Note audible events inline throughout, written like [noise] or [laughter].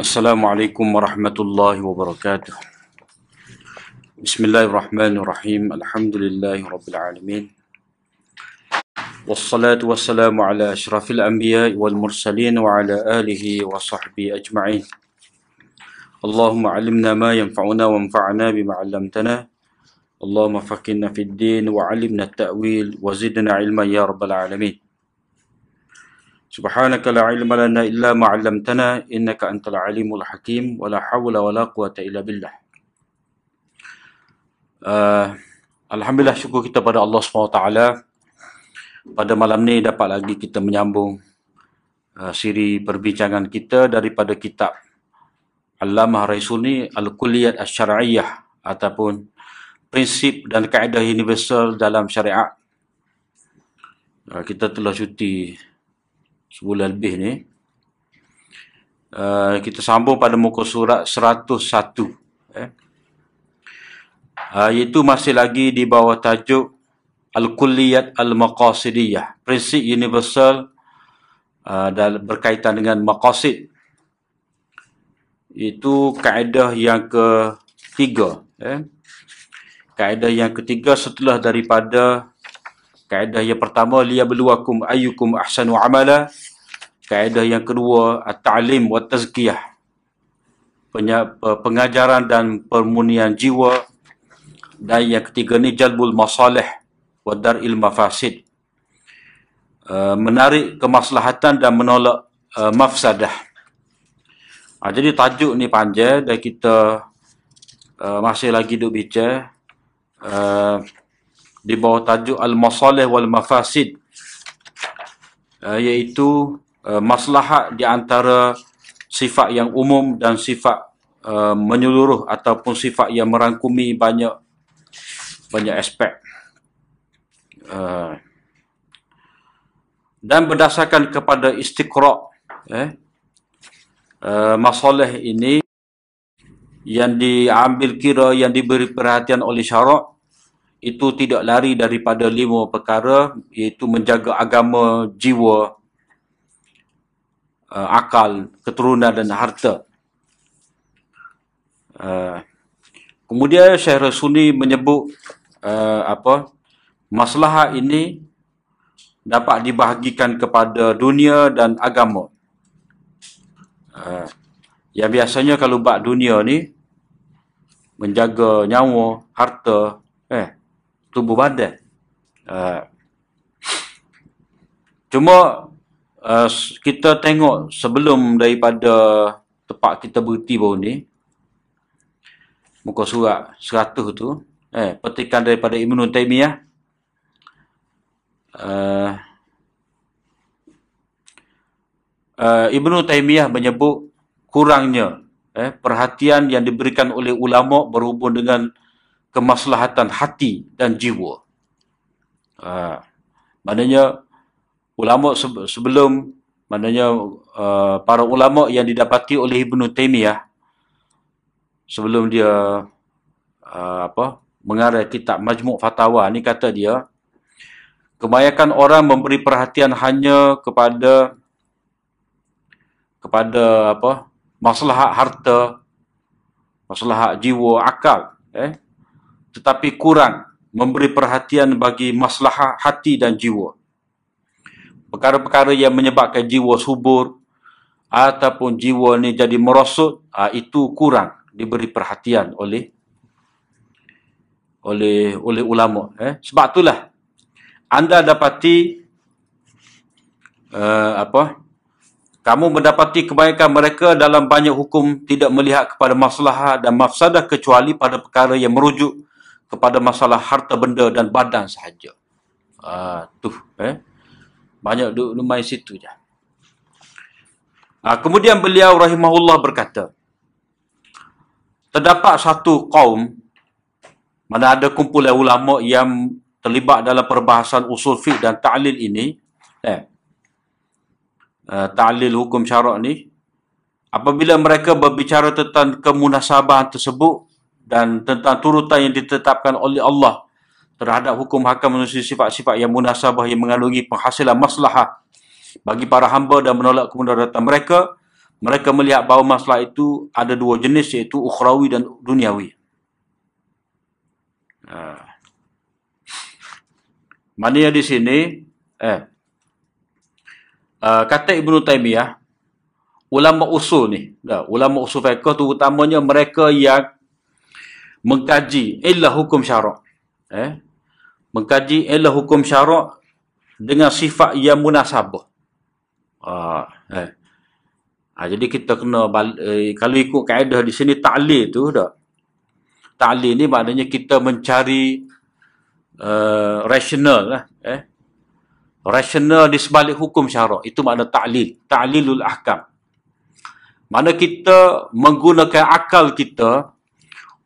السلام عليكم ورحمة الله وبركاته. بسم الله الرحمن الرحيم. الحمد لله رب العالمين. والصلاة والسلام على أشرف الأنبياء والمرسلين وعلى آله وصحبه أجمعين. اللهم علمنا ما ينفعنا وانفعنا بما علمتنا. اللهم فقنا في الدين وعلمنا التأويل وزدنا علما يا رب العالمين. سبحانك لا علم لنا إلا ما علمتنا إنك أنت العليم الحكيم ولا حول ولا قوة إلا بالله uh, Alhamdulillah syukur kita pada Allah SWT pada malam ni dapat lagi kita menyambung uh, siri perbincangan kita daripada kitab Allamah Raisuni Al-Kulliyat Al-Syara'iyah ataupun prinsip dan kaedah universal dalam syariat. Uh, kita telah cuti sebulan lebih ni. Uh, kita sambung pada muka surat 101. Eh. Uh, iaitu masih lagi di bawah tajuk Al-Kulliyat Al-Maqasidiyah. Prinsip universal uh, dan berkaitan dengan maqasid. Itu kaedah yang ketiga. Eh. Kaedah yang ketiga setelah daripada Kaedah yang pertama liyabluwakum ayyukum ahsanu amala. Kaedah yang kedua at-ta'lim wa tazkiyah. Pengajaran dan permunian jiwa. Dan yang ketiga ni jalbul masalih wa dar'il mafasid. Uh, menarik kemaslahatan dan menolak uh, mafsadah. Uh, jadi tajuk ni panjang dan kita masih lagi bicara. Uh, di bawah tajuk Al-Masalih wal-Mafasid uh, iaitu uh, maslahat di antara sifat yang umum dan sifat uh, menyeluruh ataupun sifat yang merangkumi banyak banyak aspek. Dan berdasarkan kepada istiqra' eh, masalah ini yang diambil kira yang diberi perhatian oleh syarak itu tidak lari daripada lima perkara iaitu menjaga agama, jiwa, uh, akal, keturunan dan harta. Uh, kemudian Syekh Rasuni menyebut uh, apa masalah ini dapat dibahagikan kepada dunia dan agama. Uh, yang biasanya kalau bab dunia ni menjaga nyawa, harta, eh tubuh badan. Uh, cuma uh, kita tengok sebelum daripada tempat kita berhenti baru ni, muka surat 100 tu, eh, petikan daripada Ibn Taymiyah, uh, uh, Ibn Taymiyah menyebut kurangnya eh, perhatian yang diberikan oleh ulama berhubung dengan kemaslahatan hati dan jiwa. Uh, maknanya ulama sebelum maknanya uh, para ulama yang didapati oleh Ibn Taymiyah sebelum dia uh, apa mengarah kitab Majmuk Fatawa ni kata dia kebanyakan orang memberi perhatian hanya kepada kepada apa masalah harta masalah jiwa akal eh tetapi kurang memberi perhatian bagi masalah hati dan jiwa. Perkara-perkara yang menyebabkan jiwa subur ataupun jiwa ni jadi merosot, ah, itu kurang diberi perhatian oleh oleh oleh ulama. Eh? Sebab itulah anda dapati uh, apa? Kamu mendapati kebanyakan mereka dalam banyak hukum tidak melihat kepada masalah dan mafsadah kecuali pada perkara yang merujuk kepada masalah harta benda dan badan sahaja. Ah, tu, eh. Banyak duduk main situ je. Ah, kemudian beliau rahimahullah berkata, terdapat satu kaum mana ada kumpulan ulama yang terlibat dalam perbahasan usul fiqh dan ta'lil ini, eh, uh, ta'lil hukum syarak ni, apabila mereka berbicara tentang kemunasabahan tersebut, dan tentang turutan yang ditetapkan oleh Allah terhadap hukum hakam manusia sifat-sifat yang munasabah yang mengandungi penghasilan maslahah bagi para hamba dan menolak kemudaratan mereka mereka melihat bahawa masalah itu ada dua jenis iaitu ukhrawi dan duniawi. Uh. Maknanya di sini eh uh, kata Ibnu Taimiyah ulama usul ni, ulama usul fiqh tu utamanya mereka yang mengkaji illah hukum syarak. Eh? Mengkaji illah hukum syarak dengan sifat yang munasabah. Ah, eh. Ha, jadi kita kena eh, kalau ikut kaedah di sini ta'lil tu dah. Ta'lil ni maknanya kita mencari uh, rasional lah, eh. Rasional di sebalik hukum syarak. Itu makna ta'lil. Ta'lilul ahkam. Mana kita menggunakan akal kita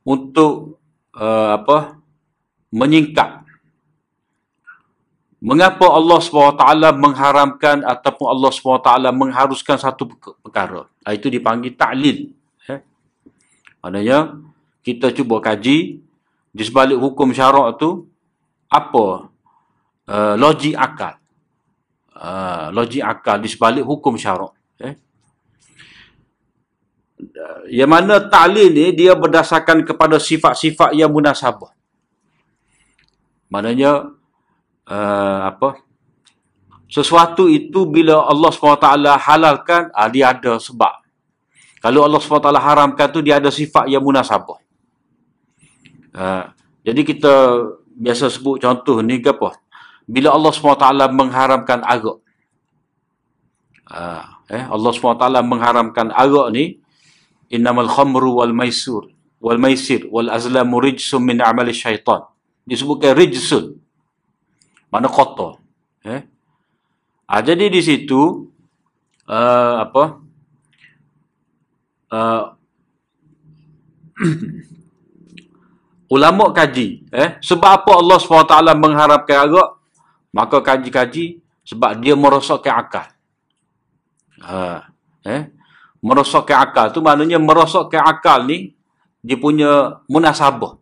untuk uh, apa? menyingkap Mengapa Allah SWT mengharamkan ataupun Allah SWT mengharuskan satu perkara? Ah, itu dipanggil ta'lil. Eh? Maknanya, kita cuba kaji di sebalik hukum syarak tu apa uh, logik akal. Uh, logik akal di sebalik hukum syarak. Eh? Yang mana ta'lil ni dia berdasarkan kepada sifat-sifat yang munasabah. Maknanya, uh, apa? Sesuatu itu bila Allah SWT halalkan uh, dia ada sebab. Kalau Allah SWT haramkan tu dia ada sifat yang munasabah. Uh, jadi kita biasa sebut contoh ni ke apa? Bila Allah SWT mengharamkan arak. Uh, eh, Allah SWT mengharamkan arak ni innamal khamru wal maisur wal maisir wal azlamu rijsum min amali syaitan disebutkan rijsun mana kotor. Eh? Ah, jadi di situ uh, apa? Uh, [clears throat] ulama kaji, eh? Sebab apa Allah SWT mengharapkan agak? Maka kaji-kaji sebab dia merosakkan akal. Uh, eh? Merosakkan akal tu maknanya merosakkan akal ni dia punya munasabah.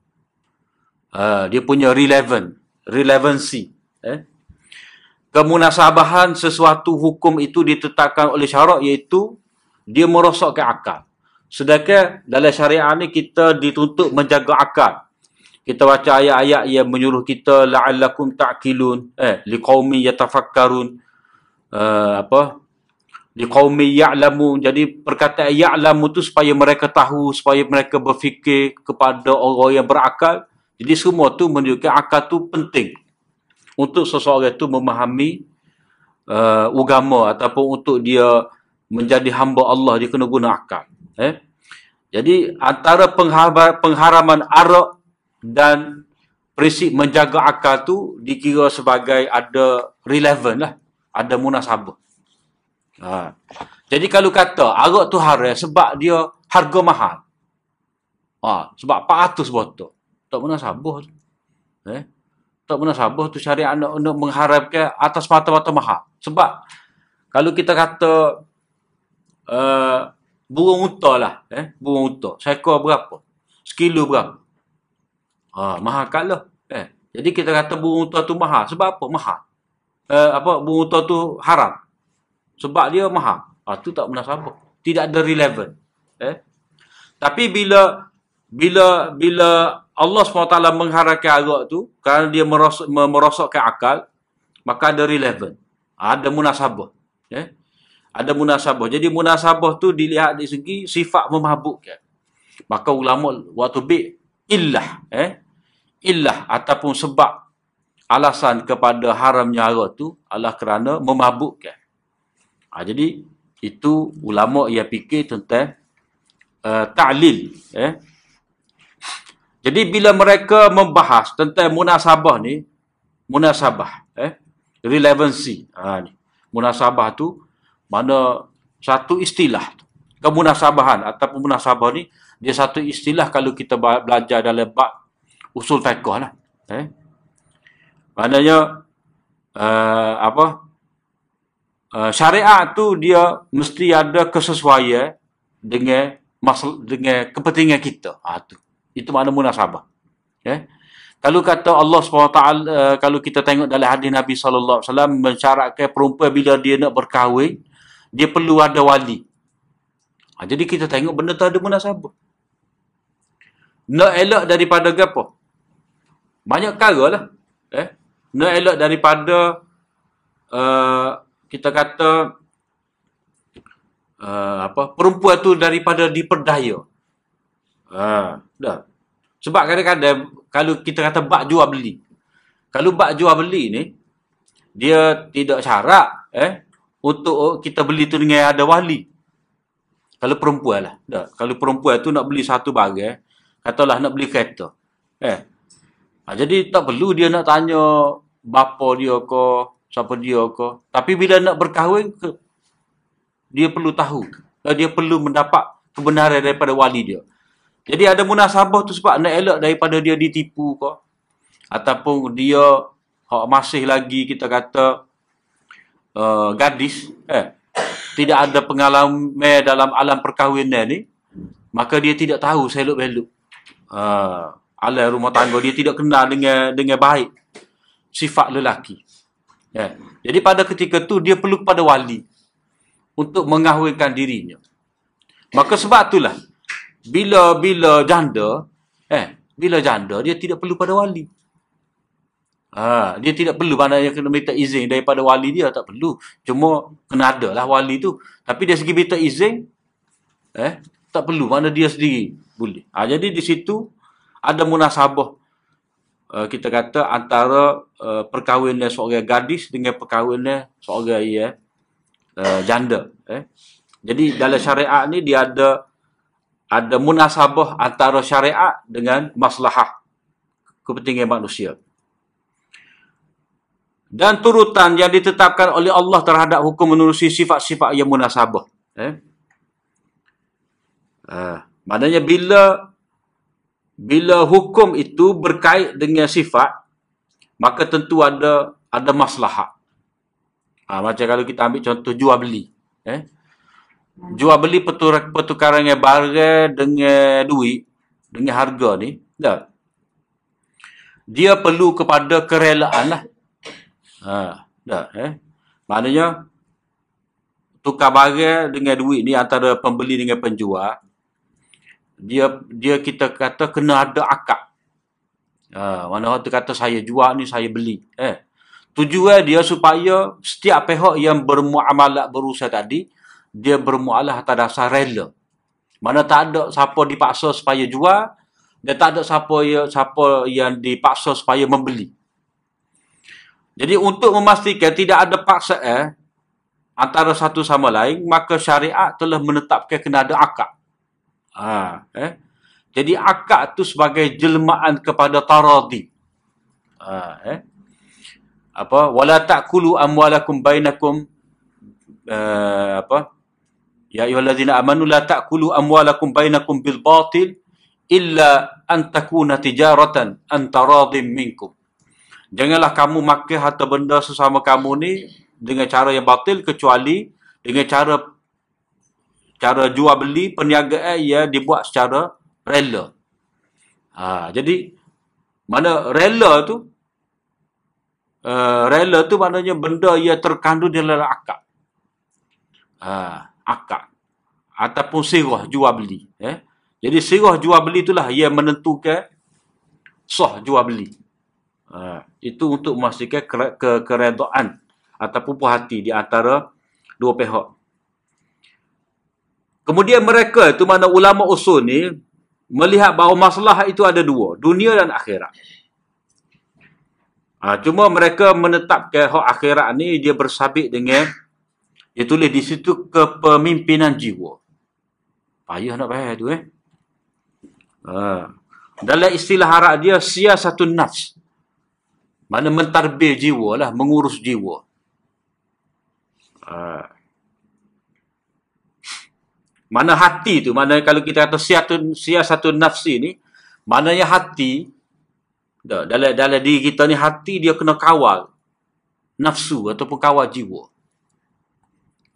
Uh, dia punya relevant, relevancy. Eh? Kemunasabahan sesuatu hukum itu ditetapkan oleh syarak iaitu dia merosakkan akal. Sedangkan dalam syariat ni kita dituntut menjaga akal. Kita baca ayat-ayat yang menyuruh kita la'allakum ta'kilun eh liqaumi yatafakkarun uh, apa liqaumi ya'lamu. Jadi perkataan ya'lamu tu supaya mereka tahu supaya mereka berfikir kepada orang yang berakal. Jadi semua tu menunjukkan akal tu penting untuk seseorang itu memahami uh, agama ataupun untuk dia menjadi hamba Allah dia kena guna akal eh? Jadi antara pengharaman arak dan prinsip menjaga akal tu dikira sebagai ada relevan lah ada munasabah ha. jadi kalau kata arak tu haram sebab dia harga mahal ha. sebab 400 botol tak munasabah eh tak pernah sabar tu syariat nak, nak mengharapkan atas mata-mata mahal. Sebab kalau kita kata uh, burung unta lah, eh, burung unta, seekor berapa? Sekilo berapa? Ha, mahal kat lah. Eh. Jadi kita kata burung unta tu mahal. Sebab apa? Mahal. Uh, apa burung unta tu haram. Sebab dia mahal. Ha, tu tak pernah sabar. Tidak ada relevan. Eh. Tapi bila bila bila Allah SWT mengharapkan arak tu kerana dia merosok, merosokkan akal maka ada relevan ada munasabah eh? ada munasabah jadi munasabah tu dilihat di segi sifat memabukkan maka ulama waktu bi illah eh illah ataupun sebab alasan kepada haramnya arak tu adalah kerana memabukkan ha, jadi itu ulama yang fikir tentang uh, ta'lil eh jadi bila mereka membahas tentang munasabah ni, munasabah, eh, relevancy, ha, ni. munasabah tu mana satu istilah kemunasabahan ataupun munasabah ni dia satu istilah kalau kita belajar dalam bab usul fiqh lah. Eh. Maknanya uh, apa? Uh, syariat tu dia mesti ada kesesuaian dengan masal dengan kepentingan kita. Ah tu. Itu makna munasabah. Ya. Kalau kata Allah SWT, uh, eh, kalau kita tengok dalam hadis Nabi SAW, mensyaratkan perempuan bila dia nak berkahwin, dia perlu ada wali. Ha, jadi kita tengok benda tu ada munasabah. Nak elak daripada apa? Banyak perkara lah. Eh? Nak elak daripada uh, kita kata uh, apa perempuan tu daripada diperdaya. Ha, dah. Sebab kadang-kadang kalau kita kata bak jual beli. Kalau bak jual beli ni dia tidak syarat eh untuk kita beli tu dengan ada wali. Kalau perempuan lah. Dah. Kalau perempuan tu nak beli satu barang, katalah nak beli kereta. Eh. Ha, jadi tak perlu dia nak tanya bapa dia ke, siapa dia ke. Tapi bila nak berkahwin, ke, dia perlu tahu. Dia perlu mendapat kebenaran daripada wali dia. Jadi ada munasabah tu sebab nak elak daripada dia ditipu ke. Ataupun dia masih lagi kita kata uh, gadis. Eh, tidak ada pengalaman dalam alam perkahwinan ni, maka dia tidak tahu seluk-beluk. Uh, alam rumah tangga dia tidak kenal dengan dengan baik sifat lelaki. Yeah. Jadi pada ketika tu dia perlu kepada wali untuk mengahwinkan dirinya. Maka sebab itulah bila bila janda eh bila janda dia tidak perlu pada wali. Ha, dia tidak perlu maknanya kena minta izin daripada wali dia tak perlu. Cuma kena ada lah wali tu. Tapi dia segi minta izin eh tak perlu mana dia sendiri boleh. Ha, jadi di situ ada munasabah uh, kita kata antara uh, perkahwinan seorang gadis dengan perkahwinan seorang ya uh, janda eh. Jadi dalam syariat ni dia ada ada munasabah antara syariat dengan maslahah kepentingan manusia dan turutan yang ditetapkan oleh Allah terhadap hukum menerusi sifat-sifat yang munasabah. Eh? Uh, maknanya bila bila hukum itu berkait dengan sifat, maka tentu ada ada maslahat. Ha, macam kalau kita ambil contoh jual beli. Eh? Jual beli pertukaran dengan barang dengan duit, dengan harga ni. Tak? Dia perlu kepada kerelaan lah. Ha, dah eh. Maknanya tukar barang dengan duit ni antara pembeli dengan penjual dia dia kita kata kena ada akad. Ha, mana orang kata saya jual ni saya beli. Eh. Tujuan dia supaya setiap pihak yang bermuamalah berusaha tadi dia bermuamalah atas dasar rela. Mana tak ada siapa dipaksa supaya jual dan tak ada siapa yang siapa yang dipaksa supaya membeli. Jadi untuk memastikan tidak ada paksa eh, antara satu sama lain, maka syariat telah menetapkan kena ada akad. Ha, eh. Jadi akad tu sebagai jelmaan kepada taradi. Ha, eh. Apa? Wala ta'kulu amwalakum bainakum uh, apa? Ya ayyuhallazina amanu la ta'kulu amwalakum bainakum bil batil illa an takuna tijaratan an taradin minkum. Janganlah kamu makan harta benda sesama kamu ni dengan cara yang batil kecuali dengan cara cara jual beli perniagaan ia dibuat secara rela. Ha, jadi mana rela tu uh, rela tu maknanya benda ia terkandung dalam akad. Ha, akad ataupun sirah jual beli eh. Jadi sirah jual beli itulah yang menentukan sah jual beli. Ha, itu untuk memastikan ke keredaan ataupun puas hati di antara dua pihak. Kemudian mereka itu mana ulama usul ni melihat bahawa masalah itu ada dua, dunia dan akhirat. Ha, cuma mereka menetapkan hak akhirat ni dia bersabit dengan dia tulis di situ kepemimpinan jiwa. Payah nak bayar tu eh. Ha. Dalam istilah harap dia siasatun nafs. Mana mentarbir jiwa lah, mengurus jiwa. Uh. Mana hati tu, mana kalau kita kata siatun, satu nafsi ni, maknanya hati, dalam, dalam diri kita ni, hati dia kena kawal nafsu ataupun kawal jiwa.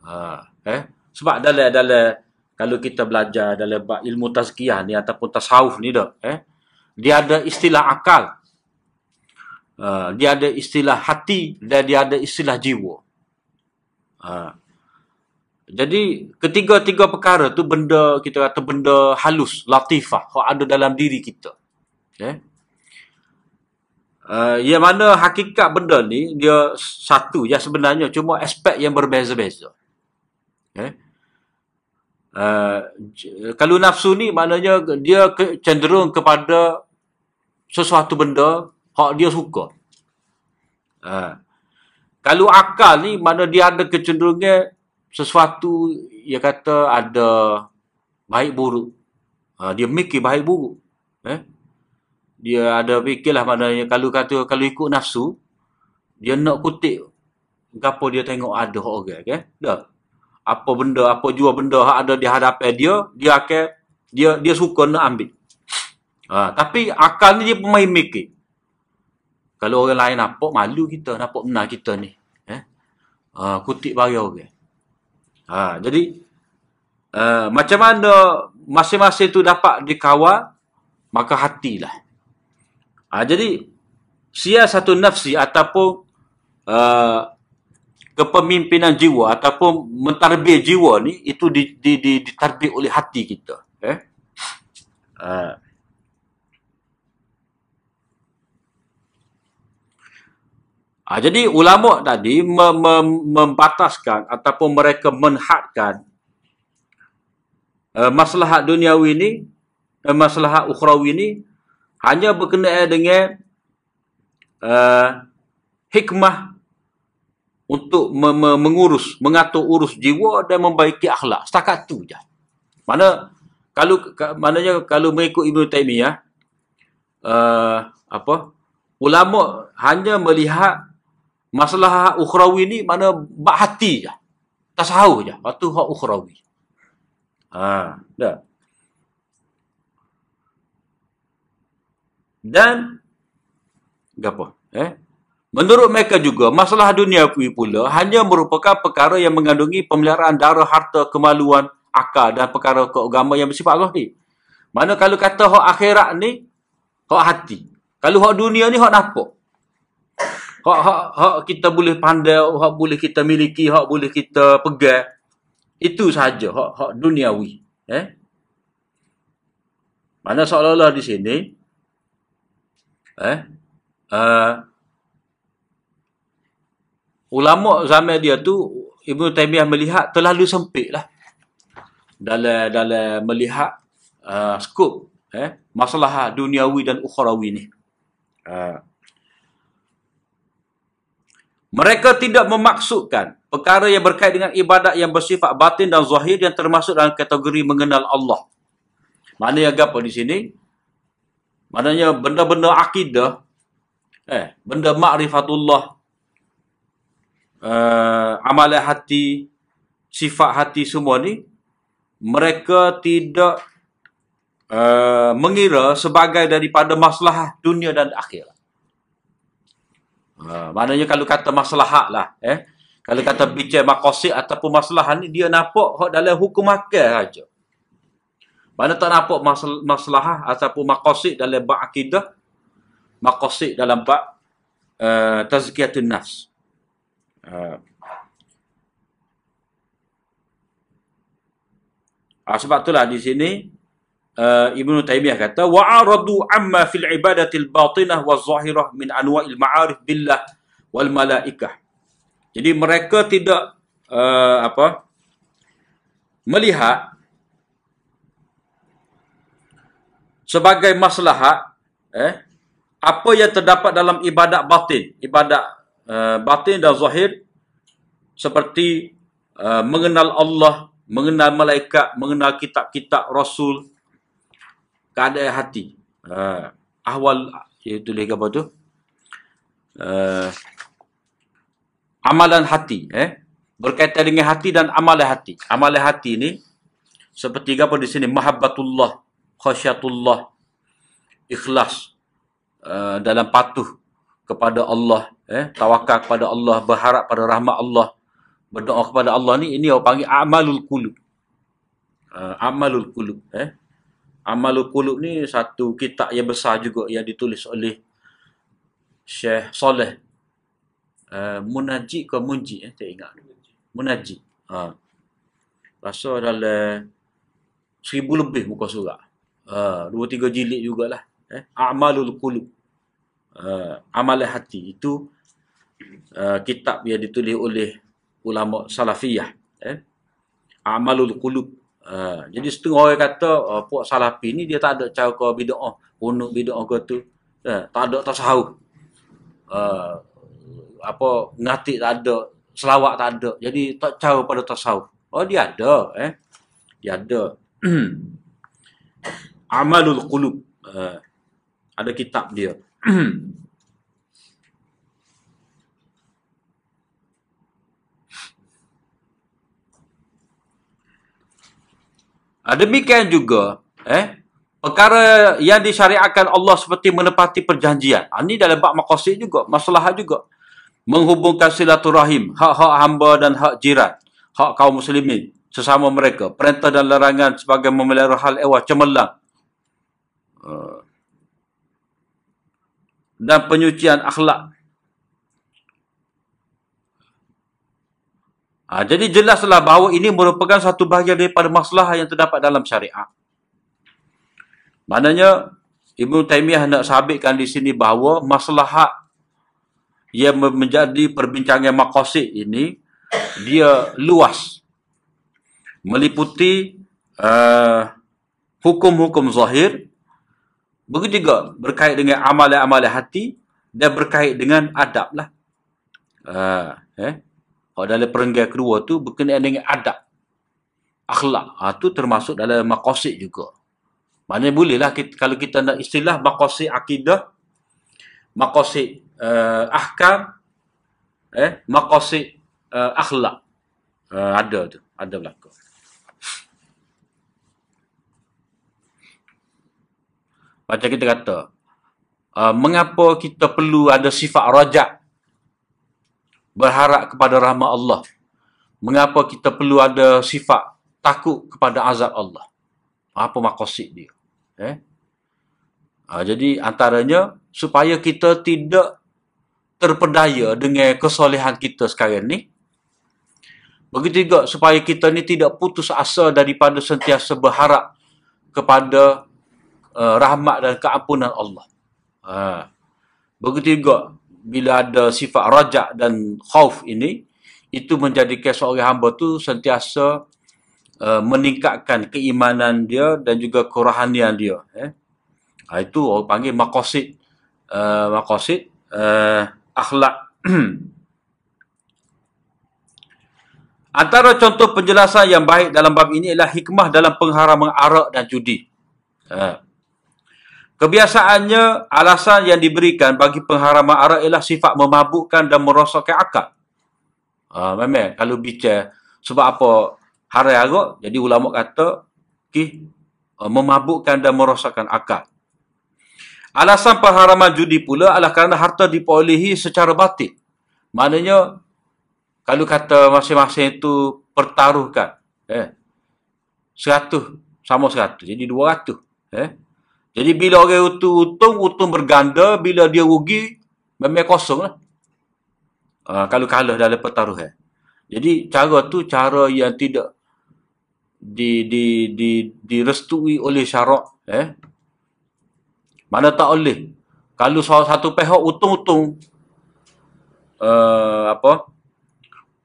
Uh, eh? Sebab dalam, dalam, kalau kita belajar dalam ilmu tazkiyah ni ataupun tasawuf ni dah, eh? dia ada istilah akal. Uh, dia ada istilah hati dan dia ada istilah jiwa. Uh. Jadi ketiga-tiga perkara tu benda kita kata benda halus, latifah, yang ada dalam diri kita. Okay. Uh, yang mana hakikat benda ni dia satu ya sebenarnya cuma aspek yang berbeza-beza. Okay. Uh, kalau nafsu ni maknanya dia cenderung kepada sesuatu benda hak dia suka. Uh, kalau akal ni mana dia ada kecenderungan sesuatu dia kata ada baik buruk. Uh, dia mikir baik buruk. Eh? dia ada fikirlah maknanya kalau kata kalau ikut nafsu dia nak kutip apa dia tengok ada orang okay? dah apa benda apa jua benda hak ada di hadapan dia dia akan dia dia suka nak ambil ha, tapi akal ni dia pemain mikir kalau orang lain nampak malu kita nampak benar kita ni eh ha, kutip bagi orang okay? Ha, jadi uh, macam mana masing-masing tu dapat dikawal maka hatilah Ha, jadi, sia satu nafsi ataupun uh, kepemimpinan jiwa ataupun mentarbih jiwa ni itu di, di, di, ditarbih oleh hati kita. Eh? Uh, Ha, jadi ulama tadi mem mem membataskan ataupun mereka menhadkan uh, masalah duniawi ini, uh, masalah ukhrawi ini hanya berkenaan dengan uh, hikmah untuk me me mengurus, mengatur urus jiwa dan membaiki akhlak. Setakat tu je. Mana kalau maknanya kalau mengikut Ibnu Taimiyah uh, apa? Ulama hanya melihat masalah ukhrawi ni mana bak hati je. Tasawuf je. Waktu hak ukhrawi. Ha, dah. dan apa eh menurut mereka juga masalah dunia pula hanya merupakan perkara yang mengandungi pemeliharaan darah harta kemaluan akal dan perkara keagama yang bersifat Allah ni mana kalau kata hak akhirat ni hak hati kalau hak dunia ni hak nampak hak hak hak kita boleh pandai hak boleh kita miliki hak boleh kita pegang. Itu saja hak hak duniawi eh? Mana seolah-olah di sini eh? Uh, ulama zaman dia tu Ibnu Taimiyah melihat terlalu sempit lah dalam dalam melihat uh, skop eh? Masalah duniawi dan ukhrawi ni. Uh, mereka tidak memaksudkan perkara yang berkait dengan ibadat yang bersifat batin dan zahir yang termasuk dalam kategori mengenal Allah. Mana yang apa di sini? Maknanya benda-benda akidah, eh, benda ma'rifatullah, uh, amalan hati, sifat hati semua ni, mereka tidak uh, mengira sebagai daripada masalah dunia dan akhirat. Uh, maknanya kalau kata masalah lah, eh, kalau kata bicara makosid ataupun masalah ni, dia nampak dalam hukum akal saja. Mana tak nampak masal masalah ataupun maqasid dalam bab akidah, maqasid dalam bab uh, tazkiyatun nafs. Uh, uh, sebab itulah di sini uh, Ibnu Taimiyah kata wa'aradu amma fil ibadatil batinah wa zahirah min anwa'il ma'arif billah wal malaikah. Jadi mereka tidak uh, apa melihat sebagai maslahat eh apa yang terdapat dalam ibadat batin ibadat uh, batin dan zahir seperti uh, mengenal Allah mengenal malaikat mengenal kitab-kitab rasul keadaan hati. Uh, ahwal iaitu lagi apa tu? Uh, amalan hati eh? Berkaitan dengan hati dan amalan hati. Amalan hati ni seperti apa di sini? Mahabbatullah khasyatullah ikhlas uh, dalam patuh kepada Allah eh? Tawakal kepada Allah berharap pada rahmat Allah berdoa kepada Allah ni ini orang panggil amalul qulub. Uh, amalul qulub eh amalul qulub ni satu kitab yang besar juga yang ditulis oleh Syekh Saleh uh, Munajid ke Munji eh tak ingat Munajid ha rasa dalam seribu lebih muka surat. Uh, dua tiga jilid jugalah. Eh? A'malul qulub. Uh, amal hati. Itu uh, kitab yang ditulis oleh ulama salafiyah. Eh? A'malul qulub. Uh, jadi setengah orang kata uh, puak salafi ni dia tak ada cara kau bid'ah. Punuk bid'ah ke tu. Uh, tak ada tasawuf. Uh, apa ngatik tak ada selawat tak ada. Jadi tak cara pada tasawuf. Oh dia ada eh. Dia ada. [clears throat] Amalul qulub. Uh, ada kitab dia. [clears throat] demikian juga eh perkara yang disyariatkan Allah seperti menepati perjanjian. Ini dalam bab maqasid juga, masalah juga menghubungkan silaturahim, hak-hak hamba dan hak jiran, hak kaum muslimin sesama mereka, perintah dan larangan sebagai memelihara hal ewa cemerlang uh, dan penyucian akhlak. Ha, jadi jelaslah bahawa ini merupakan satu bahagian daripada masalah yang terdapat dalam syariat. Maknanya Ibn Taymiyah nak sabitkan di sini bahawa masalah yang menjadi perbincangan makosid ini dia luas meliputi uh, hukum-hukum zahir begitu juga berkait dengan amalan-amalan hati dan berkait dengan adab lah uh, eh dalam perenggan kedua tu berkenaan dengan adab akhlak. Ha, tu termasuk dalam makosid juga. Maknanya bolehlah kita, kalau kita nak istilah makosid akidah makosid uh, ahkam eh maqasid uh, akhlak. Uh, ada tu ada berlaku. Macam kita kata uh, mengapa kita perlu ada sifat rajak berharap kepada rahmat Allah mengapa kita perlu ada sifat takut kepada azab Allah apa maqasid dia eh uh, jadi antaranya supaya kita tidak terpedaya dengan kesolehan kita sekarang ni. Begitu juga supaya kita ni tidak putus asa daripada sentiasa berharap kepada uh, rahmat dan keampunan Allah. Ha. Begitu juga bila ada sifat rajak dan khauf ini, itu menjadikan seorang hamba tu sentiasa uh, meningkatkan keimanan dia dan juga kerohanian dia. Eh. Ha, itu orang panggil makosid. Uh, makosid. Uh, akhlak. [clears throat] Antara contoh penjelasan yang baik dalam bab ini ialah hikmah dalam pengharaman arak dan judi. Ha. Kebiasaannya, alasan yang diberikan bagi pengharaman arak ialah sifat memabukkan dan merosakkan akal. Ha, memang, kalau bicara sebab apa haram arak, jadi ulama kata, okay, memabukkan dan merosakkan akal. Alasan pengharaman judi pula adalah kerana harta diperolehi secara batin. Maknanya, kalau kata masing-masing itu pertaruhkan. Eh, seratus sama seratus. Jadi dua ratus. Eh. Jadi bila orang itu untung, untung berganda. Bila dia rugi, memang kosong lah. Uh, kalau kalah dalam pertaruhan. Jadi cara tu cara yang tidak di, di, di, direstui oleh syarak. Eh. Mana tak boleh. Kalau salah satu pihak utung-utung uh, apa?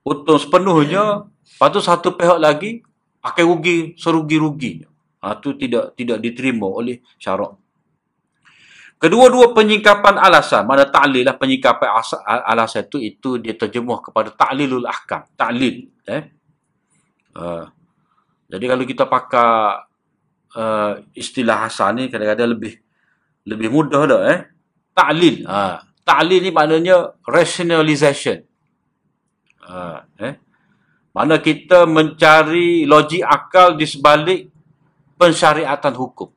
Utung sepenuhnya, lepas tu satu pihak lagi akan rugi serugi-rugi. Ha, tidak tidak diterima oleh syarak. Kedua-dua penyingkapan alasan, mana ta'lil lah penyingkapan alasan itu, itu dia terjemuh kepada ta'lilul ahkam. Ta'lil. Eh? Uh, jadi kalau kita pakai uh, istilah hasan ni, kadang-kadang lebih lebih mudah dah eh ta'lil ha ta'lil ni maknanya rationalization ha eh mana kita mencari logik akal di sebalik pensyariatan hukum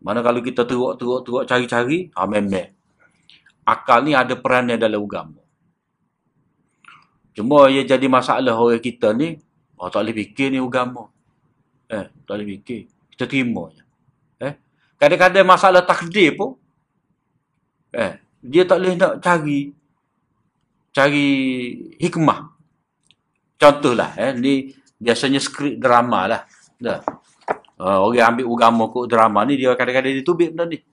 mana kalau kita teruk-teruk-teruk cari-cari ha memang akal ni ada perannya dalam agama cuma yang jadi masalah orang kita ni oh tak boleh fikir ni agama eh tak boleh fikir kita terima je Kadang-kadang masalah takdir pun eh dia tak boleh nak cari cari hikmah. Contohlah eh ni biasanya skrip drama lah. Dah. Uh, orang ambil agama kok drama ni dia kadang-kadang ditubik benda ni.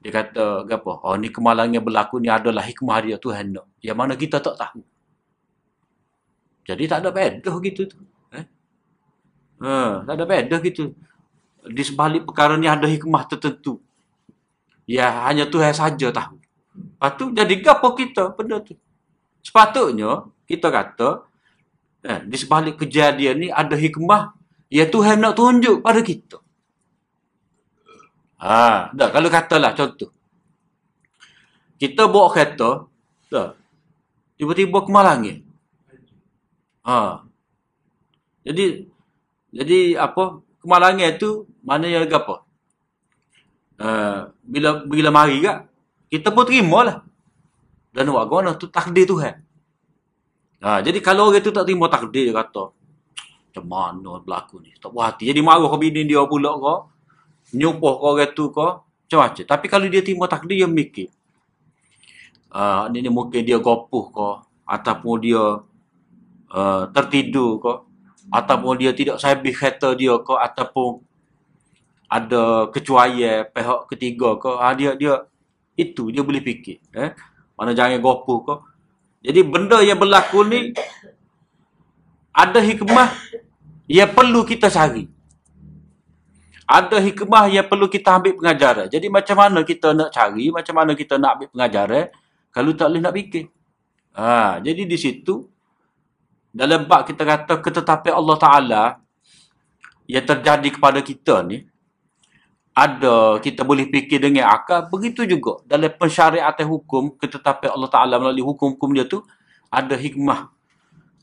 Dia kata, apa? Oh, ni kemalangan yang berlaku ni adalah hikmah dia Tuhan nak. Yang mana kita tak tahu. Jadi tak ada beda gitu tu. Eh? Ha, tak ada beda gitu. Di sebalik perkara ni ada hikmah tertentu. Ya, hanya Tuhan saja tahu. Lepas tu, jadi apa kita benda tu? Sepatutnya, kita kata, eh, di sebalik kejadian ni ada hikmah Ya Tuhan nak tunjuk pada kita. Ha, dah kalau katalah contoh. Kita bawa kereta, dah. Tiba-tiba ke Malangin. Ha. Jadi jadi apa? Kemalangin tu mana yang apa? Uh, bila bila mari gak, kita pun terimalah. Dan buat guna tu takdir Tuhan. Ha, jadi kalau orang tu tak terima takdir dia kata, macam mana berlaku ni? Tak puas hati. Jadi marah ke bini dia pula ke nyupuh ke orang tu ke macam-macam tapi kalau dia terima takdir dia mikir. Uh, ni, ni mungkin dia gopuh ke ataupun dia uh, tertidur ke ataupun dia tidak sabih kereta dia ke ataupun ada kecuali pihak ketiga ke ha, dia dia itu dia boleh fikir eh. Mana jangan gopuh ke jadi benda yang berlaku ni ada hikmah yang perlu kita cari. Ada hikmah yang perlu kita ambil pengajaran. Jadi macam mana kita nak cari, macam mana kita nak ambil pengajaran, kalau tak boleh nak fikir. Ha, jadi di situ, dalam bab kita kata ketetapan Allah Ta'ala yang terjadi kepada kita ni, ada kita boleh fikir dengan akal, begitu juga dalam pensyariatan hukum, ketetapan Allah Ta'ala melalui hukum-hukum dia tu, ada hikmah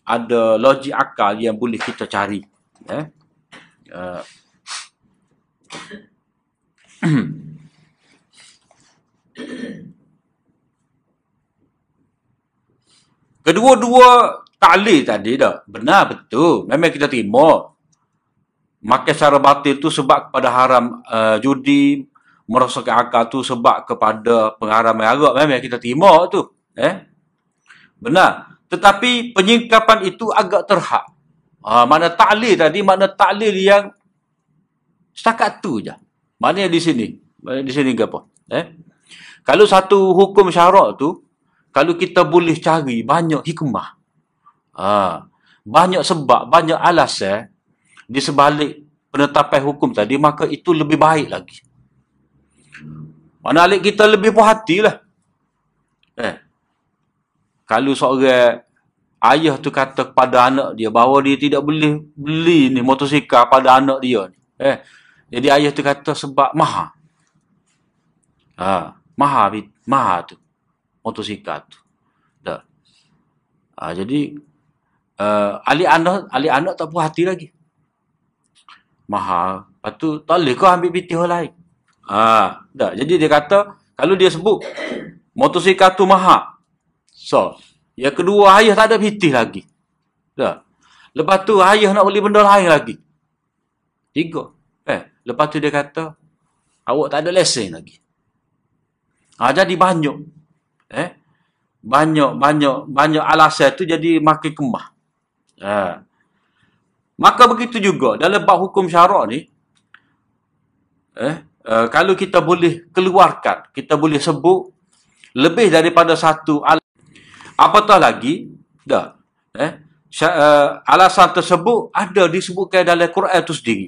ada logik akal yang boleh kita cari. Eh? Uh. Kedua-dua ta'lil tadi dah. Benar betul. Memang kita terima. Makan secara batil tu sebab kepada haram uh, judi, merosakkan akal tu sebab kepada pengharaman arak. Memang kita terima tu. Eh? Benar. Tetapi penyingkapan itu agak terhak. Ha, mana ta'lil tadi, mana ta'lil yang setakat tu je. Mana yang di sini? Mana di sini ke apa? Eh? Kalau satu hukum syarak tu, kalau kita boleh cari banyak hikmah. Ha, banyak sebab, banyak alasan di sebalik penetapan hukum tadi, maka itu lebih baik lagi. Mana alik kita lebih puas hatilah. Eh, kalau seorang ayah tu kata kepada anak dia bahawa dia tidak boleh beli ni motosikal pada anak dia ni. Eh, jadi ayah tu kata sebab maha. Ha, maha maha tu motosikal tu. Dah. Ha, jadi uh, ali anak ali anak tak puas hati lagi. Maha. Lepas tu tak boleh kau ambil piti orang lain. Ha, dah. Jadi dia kata kalau dia sebut motosikal tu maha. So, yang kedua ayah tak ada pitih lagi. Tak. Lepas tu ayah nak beli benda lain lagi. Tiga. Eh, lepas tu dia kata, awak tak ada lesen lagi. Ha, jadi banyak. Eh, banyak, banyak, banyak alasan tu jadi makin kemah. Ha. Maka begitu juga dalam bab hukum syarak ni, eh, uh, kalau kita boleh keluarkan, kita boleh sebut lebih daripada satu alasan Apatah lagi, dah. Eh, uh, alasan tersebut ada disebutkan dalam Quran itu sendiri.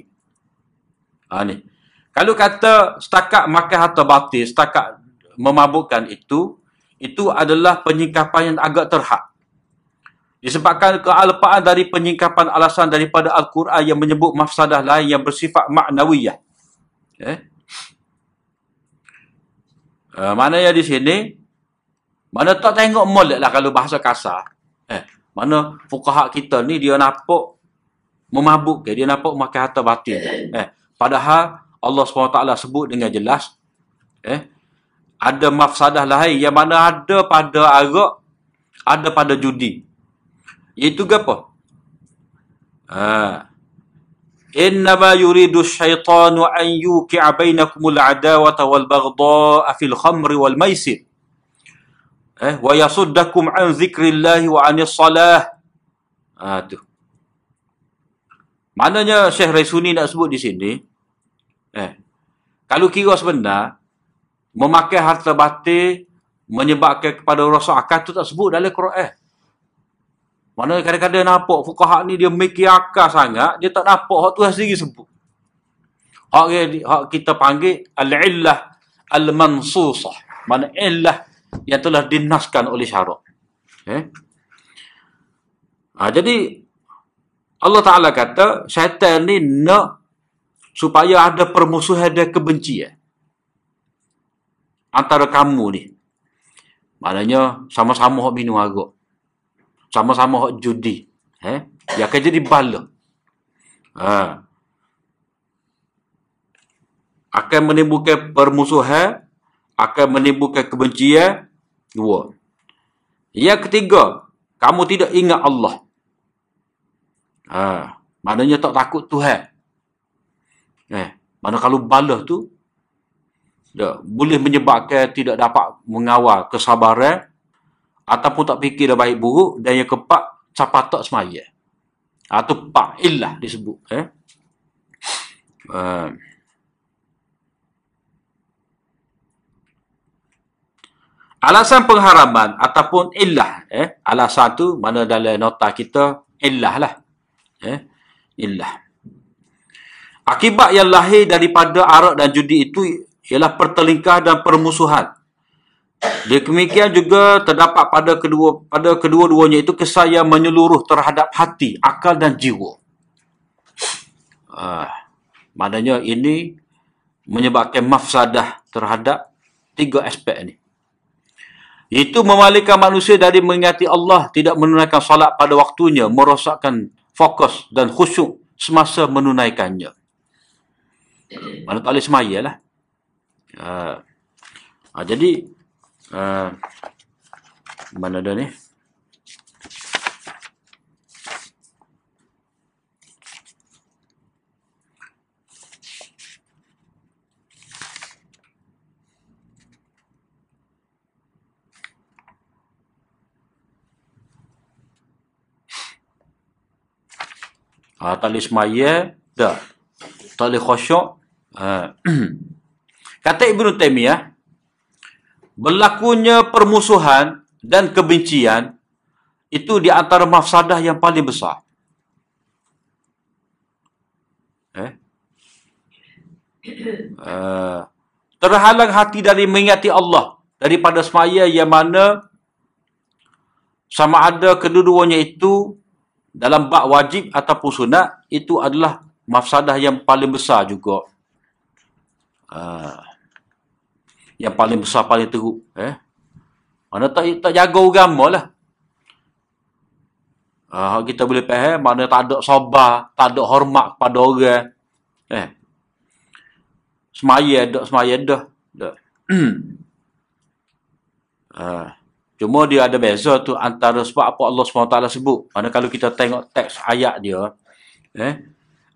Ha, ni. Kalau kata setakat makan harta batin, setakat memabukkan itu, itu adalah penyingkapan yang agak terhad. Disebabkan kealpaan dari penyingkapan alasan daripada Al-Quran yang menyebut mafsadah lain yang bersifat maknawiyah. Eh? Uh, mana yang di sini, mana tak tengok molek lah kalau bahasa kasar. Eh, mana fukaha kita ni dia nampak memabuk ke, dia nampak makan harta batin. Eh, padahal Allah SWT sebut dengan jelas, eh, ada mafsadah lain yang mana ada pada arak, ada pada judi. Iaitu apa? Ha. Innama yuridu syaitanu an yuki'a bainakumul adawata wal baghdha'a fil khamri wal maisir eh wa yasuddakum an zikrillah wa anis salah ah tu Maknanya Syekh Raisuni nak sebut di sini, eh, kalau kira sebenar, memakai harta batin menyebabkan kepada rasa akal tu tak sebut dalam Quran. Mana kadang-kadang nampak fukaha ni dia mikir akal sangat, dia tak nampak hak Tuhan sendiri sebut. Hak, hak kita panggil al-illah al-mansusah. Mana illah yang telah dinaskan oleh syarak. Eh? Ha, jadi Allah Ta'ala kata syaitan ni nak supaya ada permusuhan dan kebencian antara kamu ni. Maknanya sama-sama hak minum arak. Sama-sama hak judi. Eh? Dia akan jadi bala. Ha. Akan menimbulkan permusuhan. Akan menimbulkan kebencian. Dua. Yang ketiga. Kamu tidak ingat Allah. Ha. Maknanya tak takut Tuhan. Eh. Mana kalau bala tu ya, boleh menyebabkan tidak dapat mengawal kesabaran ataupun tak fikir dah baik buruk dan yang keempat siapa tak semaya atau pak illah disebut eh uh, alasan pengharaman ataupun illah eh alasan tu mana dalam nota kita illah lah eh illah akibat yang lahir daripada arak dan judi itu ialah pertelingkah dan permusuhan. Demikian juga terdapat pada kedua pada kedua-duanya itu kesan yang menyeluruh terhadap hati, akal dan jiwa. Uh, maknanya ini menyebabkan mafsadah terhadap tiga aspek ini. Itu memalingkan manusia dari mengingati Allah, tidak menunaikan salat pada waktunya, merosakkan fokus dan khusyuk semasa menunaikannya. Mana tak boleh semaya lah. Uh, uh, jadi uh, mana dah ni? Ah, tali semaya, dah. Tali khusyuk, uh, [clears throat] Kata Ibn Taymiyah, berlakunya permusuhan dan kebencian itu di antara mafsadah yang paling besar. Eh? Uh, [clears throat] terhalang hati dari mengingati Allah daripada semaya yang mana sama ada kedua-duanya itu dalam bak wajib ataupun sunat itu adalah mafsadah yang paling besar juga. Uh, yang paling besar paling teruk eh? Mana tak tak jaga agama lah. Ah uh, kita boleh faham mana tak ada sabar tak ada hormat kepada orang eh? Semaya dak semaya dah dak uh, [clears throat] cuma dia ada beza tu antara sebab apa Allah SWT sebut mana kalau kita tengok teks ayat dia eh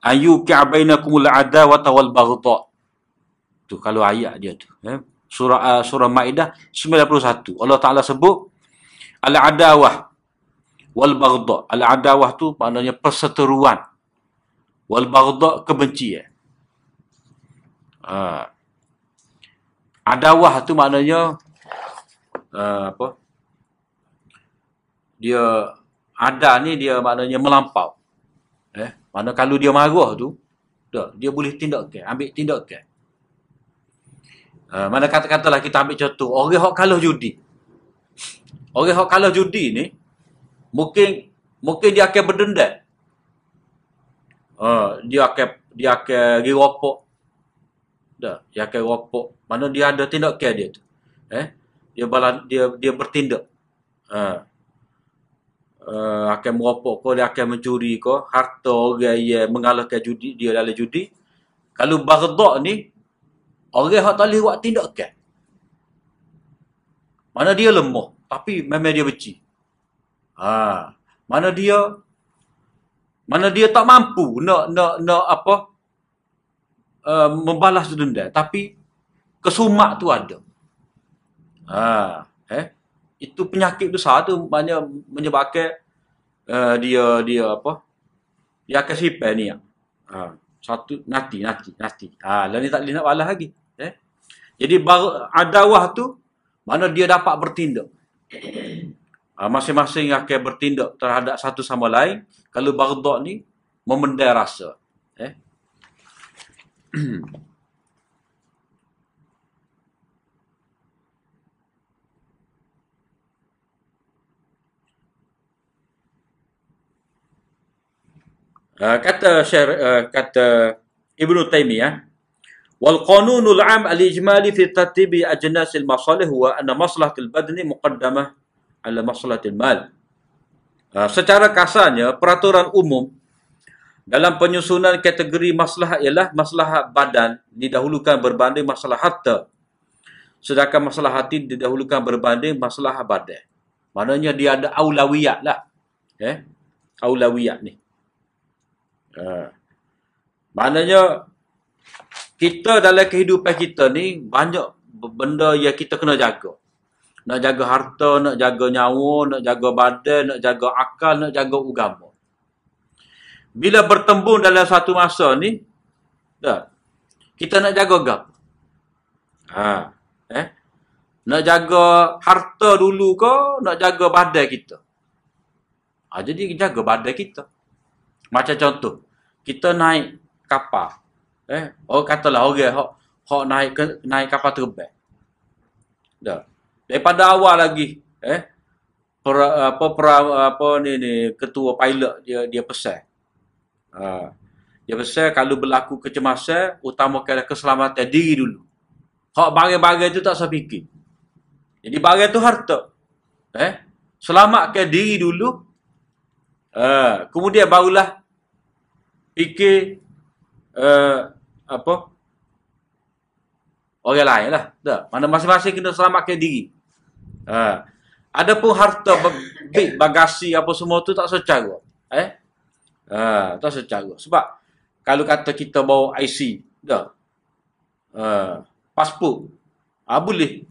ayu ka'bainakumul adawata wal baghdha tu kalau ayat dia tu eh surah uh, surah Maidah 91. Allah Taala sebut al-adawah wal baghdha. Al-adawah tu maknanya perseteruan. Wal baghdha kebencian. Uh, adawah tu maknanya uh, apa? Dia ada ni dia maknanya melampau. Eh, mana kalau dia marah tu, dia boleh tindakan, ambil tindakan. Uh, mana kata-katalah kita ambil contoh. Orang yang kalah judi. Orang yang kalah judi ni, mungkin mungkin dia akan berdendam. Uh, dia akan dia akan pergi ropok. Dah, dia akan ropok. Mana dia ada tindakan dia tu. Eh? Dia balan, dia dia bertindak. Uh, uh, akan meropok ko, dia akan mencuri ko, harta orang yang mengalahkan judi dia dalam judi. Kalau bagdak ni, Orang yang tak boleh buat tindakan. Mana dia lemah. Tapi memang dia beci. Ha. Mana dia mana dia tak mampu nak nak nak apa uh, membalas dendam tapi kesumak tu ada. Ha, eh itu penyakit tu banyak menyebabkan uh, dia dia apa dia akan sipai ni Ha, satu nanti nanti nanti. Ha, lah ni tak boleh nak balas lagi. Eh? Jadi adawah tu mana dia dapat bertindak. [coughs] Ha, masing-masing akan bertindak terhadap satu sama lain. Kalau bagdak ni memendai rasa. Eh? [coughs] Uh, kata Syar, uh, kata Ibnu Taimiyah wal qanunul am al ijmali fi tartibi ajnas al masalih huwa anna maslahat al badni muqaddamah ala maslahat al mal. Uh, secara kasarnya peraturan umum dalam penyusunan kategori maslahat ialah maslahat badan didahulukan berbanding masalah harta sedangkan masalah hati didahulukan berbanding masalah badan. Maknanya dia ada aulawiyat lah eh? Aulawiyat ni Ha. Maknanya kita dalam kehidupan kita ni banyak benda yang kita kena jaga. Nak jaga harta, nak jaga nyawa, nak jaga badan, nak jaga akal, nak jaga agama. Bila bertembung dalam satu masa ni, dah, kita nak jaga gap. Ha, eh? Nak jaga harta dulu ke, nak jaga badan kita? Ha, jadi jaga badan kita. Macam contoh, kita naik kapal. Eh, oh katalah orang okay, hok hok naik ke, naik kapal terbang. Dah. Daripada awal lagi, eh per, apa per, apa ni ni ketua pilot dia dia pesan. Ha. Dia pesan kalau berlaku kecemasan, utamakan keselamatan diri dulu. Hak barang-barang itu tak usah fikir. Jadi barang itu harta. Eh? Selamatkan diri dulu. Uh, kemudian barulah fikir uh, apa orang lain lah. Tak. Mana masing-masing kena selamatkan diri. Uh, ada pun harta big bagasi apa semua tu tak secara. Eh? Uh, tak secara. Sebab kalau kata kita bawa IC, dah. Uh, pasport. Ah uh, boleh.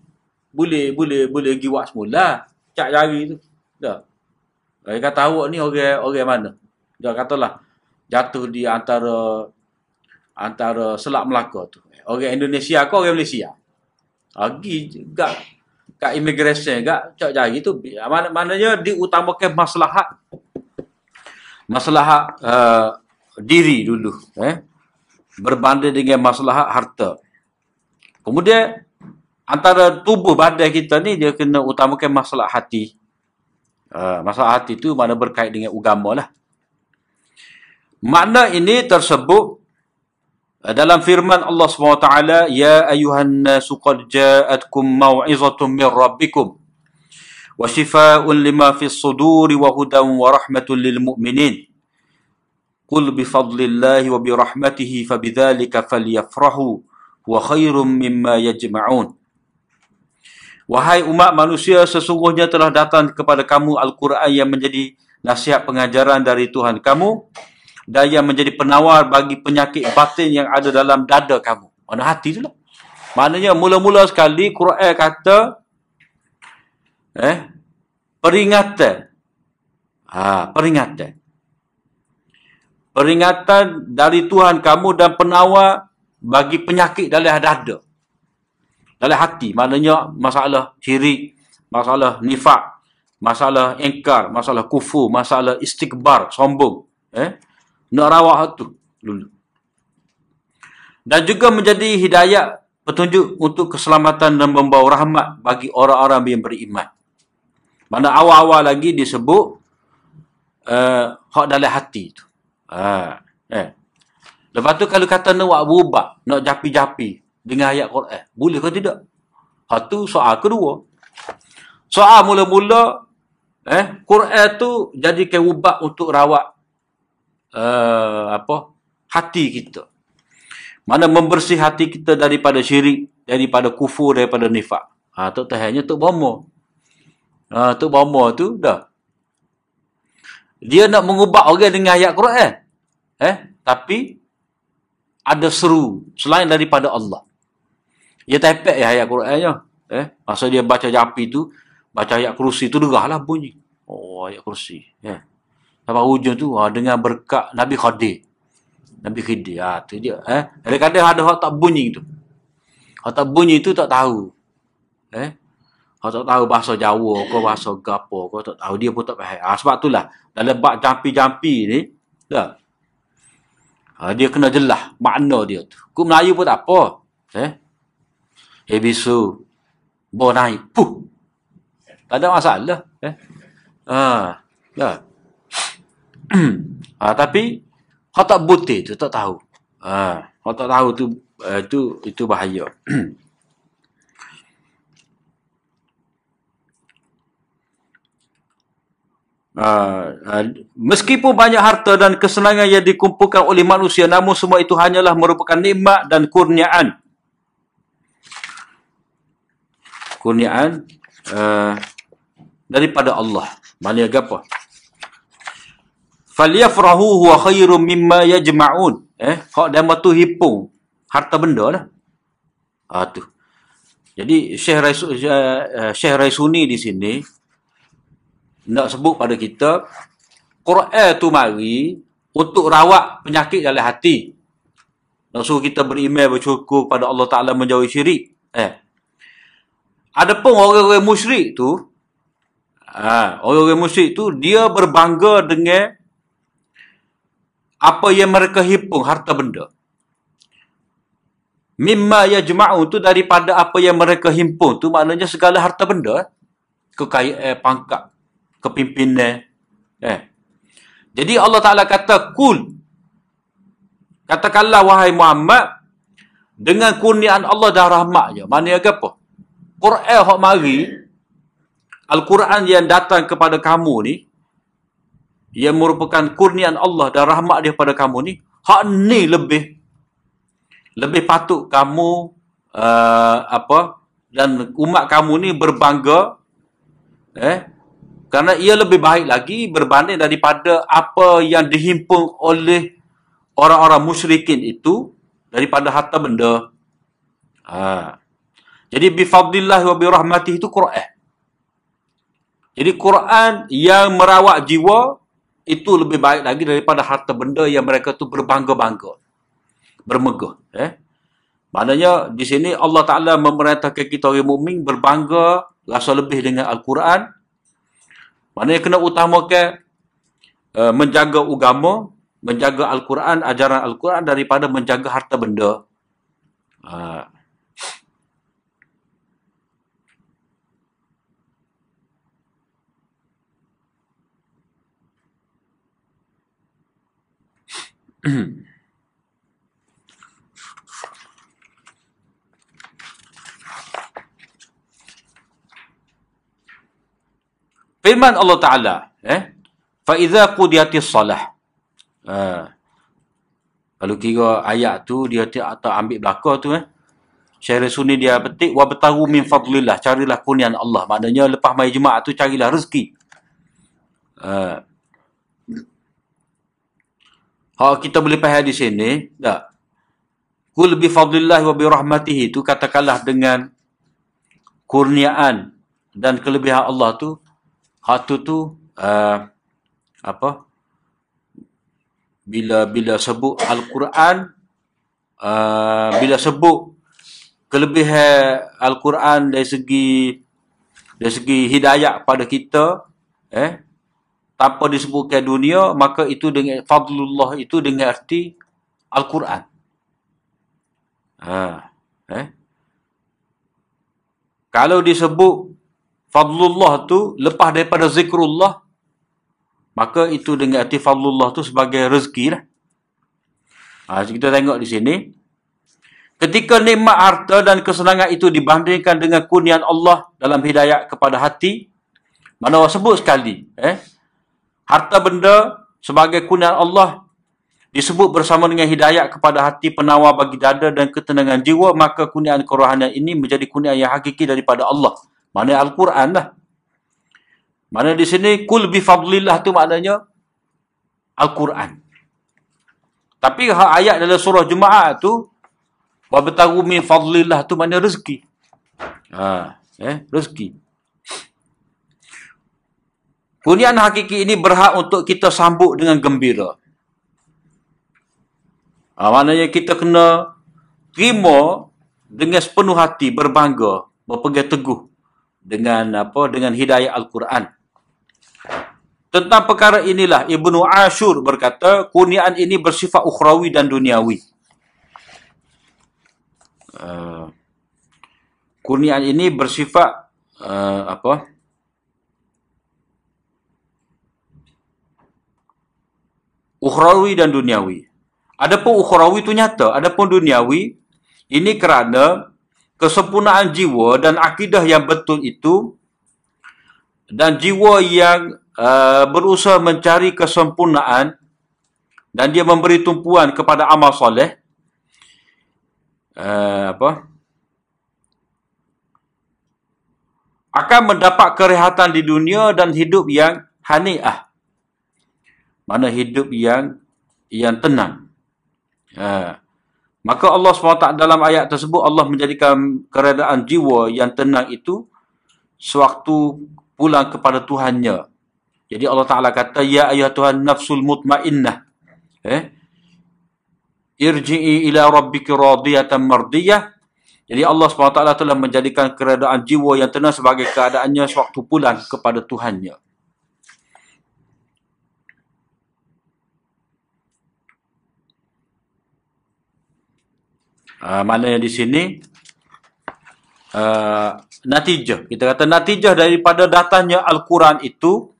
Boleh boleh boleh pergi buat semula. Cak jari tu. Dah. Dia kata awak ni orang orang mana? Dia katalah jatuh di antara antara Selat Melaka tu. Orang Indonesia ke orang Malaysia? Lagi juga kat immigration gak cak jari tu mana maknanya diutamakan maslahat maslahat uh, diri dulu eh berbanding dengan maslahat harta. Kemudian antara tubuh badan kita ni dia kena utamakan masalah hati. Uh, masalah hati tu mana berkait dengan agama lah. Makna ini tersebut eh, dalam firman Allah SWT, Ya ayuhan nasu qad ja'atkum maw'izatun min rabbikum wa shifa'un lima fi suduri wa hudan wa rahmatun lil mu'minin. Qul bi fadlillahi wa bi rahmatihi fa bidzalika falyafrahu wa khairum mimma yajma'un. Wahai umat manusia, sesungguhnya telah datang kepada kamu Al-Quran yang menjadi nasihat pengajaran dari Tuhan kamu dan yang menjadi penawar bagi penyakit batin yang ada dalam dada kamu. Mana hati tu lah. Maknanya mula-mula sekali Quran kata eh peringatan. Ha, peringatan. Peringatan dari Tuhan kamu dan penawar bagi penyakit dalam dada. Dalam hati. Maknanya masalah ciri, masalah nifak, masalah engkar, masalah kufu, masalah istikbar, sombong. Eh? Nak rawat tu dulu. Dan juga menjadi hidayah petunjuk untuk keselamatan dan membawa rahmat bagi orang-orang yang beriman. Mana awal-awal lagi disebut uh, hak dalam hati tu. Ha, eh. Lepas tu kalau kata nak berubah, nak japi-japi dengan ayat Quran, boleh ke tidak? Hak tu soal kedua. Soal mula-mula eh Quran tu jadi ubah untuk rawat uh, apa hati kita. Mana membersih hati kita daripada syirik, daripada kufur, daripada nifak. Ha, tu tahannya tu bomo. Ha, tu bomo tu dah. Dia nak mengubah orang dengan ayat Quran. Eh, tapi ada seru selain daripada Allah. Dia tepek ya ayat Qurannya. Eh, masa dia baca japi tu, baca ayat kursi tu lah bunyi. Oh, ayat kursi. Ya. Sampai hujung tu ha, dengan berkat Nabi Khadir. Nabi Khidir. Ha, tu dia. Eh? Kadang-kadang ada orang tak bunyi tu. Orang tak bunyi tu tak tahu. Eh? Orang tak tahu bahasa Jawa ke bahasa Gapo ke tak tahu. Dia pun tak faham. Ha, sebab itulah. Dalam bak jampi-jampi ni. Tak? Ha, dia kena jelas makna dia tu. Kuk Melayu pun tak apa. Eh? Eh bisu. Bo naik. Puh. Tak ada masalah. Eh? Ha. Ya. Ha, tapi Kau tak butir tu, tak tahu. Ha, kau tak tahu tu, uh, tu itu bahaya. Uh, [clears throat] uh, meskipun banyak harta dan kesenangan yang dikumpulkan oleh manusia namun semua itu hanyalah merupakan nikmat dan kurniaan kurniaan uh, daripada Allah mana apa falyafrahu huwa khairum mimma yajma'un. Eh hak dama tu hipung harta benda lah. Ha tu. Jadi Syekh Raisu, uh, Syekh Raisuni di sini nak sebut pada kita Quran tu mari untuk rawat penyakit dalam hati. Nak suruh kita beriman bersyukur pada Allah Taala menjauhi syirik. Eh. Adapun orang-orang musyrik tu ha, orang-orang musyrik tu dia berbangga dengan apa yang mereka himpun harta benda. Mimma yajma'u tu daripada apa yang mereka himpun tu maknanya segala harta benda kekayaan eh, pangkat kepimpinan eh. Jadi Allah Taala kata kul Katakanlah wahai Muhammad dengan kurniaan Allah dan rahmatnya. Maknanya apa? Quran hok mari Al-Quran yang datang kepada kamu ni yang merupakan kurnian Allah dan rahmat dia pada kamu ni, hak ni lebih lebih patut kamu uh, apa dan umat kamu ni berbangga eh kerana ia lebih baik lagi berbanding daripada apa yang dihimpun oleh orang-orang musyrikin itu daripada harta benda. Ha. Jadi bifadlillah wa birahmatih itu Quran. Jadi Quran yang merawat jiwa itu lebih baik lagi daripada harta benda yang mereka tu berbangga-bangga. Bermegah. Eh? Maknanya di sini Allah Ta'ala memerintahkan kita orang mukmin berbangga rasa lebih dengan Al-Quran. Maknanya kena utamakan uh, menjaga agama, menjaga Al-Quran, ajaran Al-Quran daripada menjaga harta benda. Uh, [clears throat] Firman Allah Taala, eh? Fa idza qudiyatis salah. Ha. Kalau kira ayat tu dia tak ambil belakang tu eh. Syair Sunni dia petik wa betahu min fadlillah, carilah kurnian Allah. Maknanya lepas mai Jumaat tu carilah rezeki. Ha. Ha kita boleh faham di sini, tak? Kul bi fadlillah wa bi itu katakanlah dengan kurniaan dan kelebihan Allah tu hak tu tu uh, apa? Bila bila sebut Al-Quran uh, bila sebut kelebihan Al-Quran dari segi dari segi hidayah pada kita eh tanpa disebutkan dunia maka itu dengan fadlullah itu dengan arti al-Quran. Ha, eh. Kalau disebut fadlullah tu lepas daripada zikrullah maka itu dengan arti fadlullah tu sebagai rezeki lah. Ha, kita tengok di sini. Ketika nikmat harta dan kesenangan itu dibandingkan dengan kurnian Allah dalam hidayah kepada hati, mana Allah sebut sekali, eh, harta benda sebagai kunaan Allah disebut bersama dengan hidayat kepada hati penawar bagi dada dan ketenangan jiwa maka kurniaan kerohanian ini menjadi kurniaan yang hakiki daripada Allah. Mana Al-Quran lah. Mana di sini kul bi fadlillah tu maknanya Al-Quran. Tapi ayat dalam surah Jumaat tu wa batagu min fadlillah tu maknanya rezeki. Ha eh rezeki Kurniaan hakiki ini berhak untuk kita sambut dengan gembira. Ha, maknanya kita kena terima dengan sepenuh hati berbangga, berpegang teguh dengan apa dengan hidayah Al-Quran. Tentang perkara inilah Ibnu Ashur berkata, kurniaan ini bersifat ukhrawi dan duniawi. Uh, kurniaan ini bersifat uh, apa? Ukhrawi dan duniawi. Adapun ukhrawi itu nyata, adapun duniawi ini kerana kesempurnaan jiwa dan akidah yang betul itu dan jiwa yang uh, berusaha mencari kesempurnaan dan dia memberi tumpuan kepada amal soleh uh, apa akan mendapat kerehatan di dunia dan hidup yang haniah mana hidup yang yang tenang. Ha. Maka Allah SWT dalam ayat tersebut Allah menjadikan keadaan jiwa yang tenang itu sewaktu pulang kepada Tuhannya. Jadi Allah Taala kata ya ayat Tuhan nafsul mutmainnah. Eh? Irji'i ila rabbiki radiyatan mardiyah. Jadi Allah SWT telah menjadikan keadaan jiwa yang tenang sebagai keadaannya sewaktu pulang kepada Tuhannya. Uh, maknanya di sini uh, natijah. Kita kata natijah daripada datanya Al-Quran itu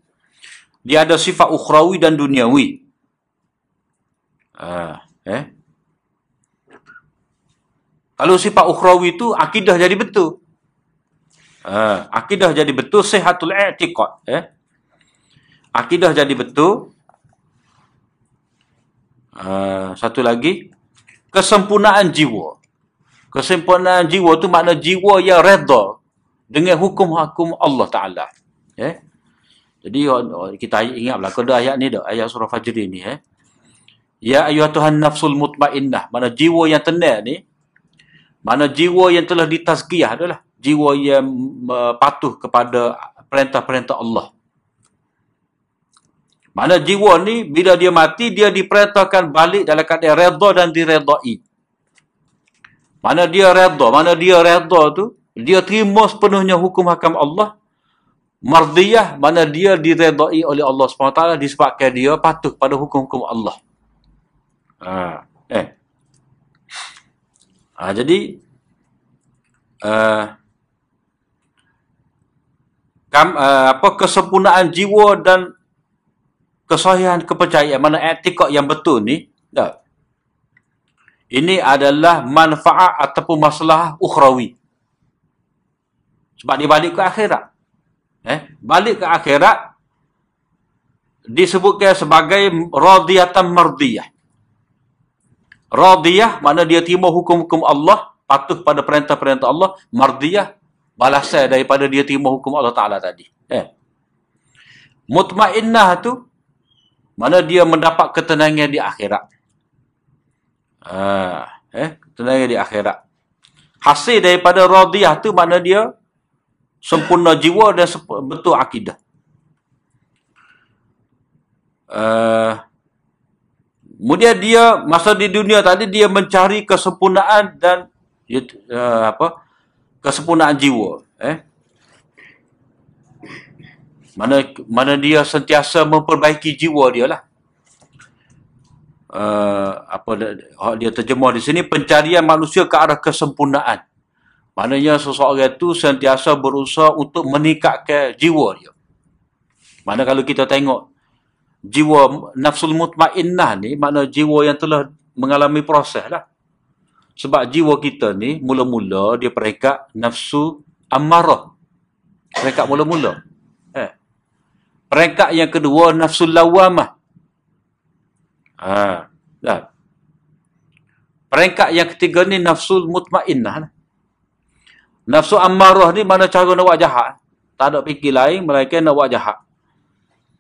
dia ada sifat ukhrawi dan duniawi. Uh, eh? Kalau sifat ukhrawi itu akidah jadi betul. Uh, akidah jadi betul sehatul i'tiqad. Eh? Akidah jadi betul. Uh, satu lagi kesempurnaan jiwa. Kesempurnaan jiwa tu makna jiwa yang reda dengan hukum-hukum Allah Ta'ala. Eh? Jadi kita ingat lah, kena ayat ni dah, ayat surah Fajr ni. Eh? Ya ayuh Tuhan nafsul mutmainnah. Mana jiwa yang tenang ni, mana jiwa yang telah ditazkiyah adalah jiwa yang uh, patuh kepada perintah-perintah Allah. Mana jiwa ni bila dia mati dia diperintahkan balik dalam keadaan redha dan diredai. Mana dia redha, mana dia redha tu dia terima sepenuhnya hukum hakam Allah. Mardiyah mana dia diredai oleh Allah SWT disebabkan dia patuh pada hukum-hukum Allah. Ha, eh. Ha, jadi uh, kam, uh, apa kesempurnaan jiwa dan kesahihan kepercayaan mana etikot yang betul ni tak? Ini adalah manfaat ataupun masalah ukhrawi. Sebab dia balik ke akhirat. Eh balik ke akhirat disebutkan sebagai radiyatan mardiyah. Radiyah mana dia terima hukum-hukum Allah patuh pada perintah-perintah Allah mardiyah balasan daripada dia terima hukum Allah Taala tadi. Eh. Mutmainnah tu mana dia mendapat ketenangan di akhirat. Uh, eh, ketenangan di akhirat. Hasil daripada radiyah tu mana dia sempurna jiwa dan betul akidah. Uh, kemudian dia masa di dunia tadi dia mencari kesempurnaan dan uh, apa kesempurnaan jiwa eh mana mana dia sentiasa memperbaiki jiwa dia lah. Uh, apa dia terjemah di sini pencarian manusia ke arah kesempurnaan. Maknanya seseorang itu sentiasa berusaha untuk meningkatkan jiwa dia. Mana kalau kita tengok jiwa nafsul mutmainnah ni, mana jiwa yang telah mengalami proses lah. Sebab jiwa kita ni mula-mula dia peringkat nafsu amarah. Peringkat mula-mula. Peringkat yang kedua nafsul lawamah. Ha, dah. Peringkat yang ketiga ni nafsul mutmainnah. Nafsu ammarah ni mana cara nak buat jahat. Tak ada fikir lain melainkan nak buat jahat.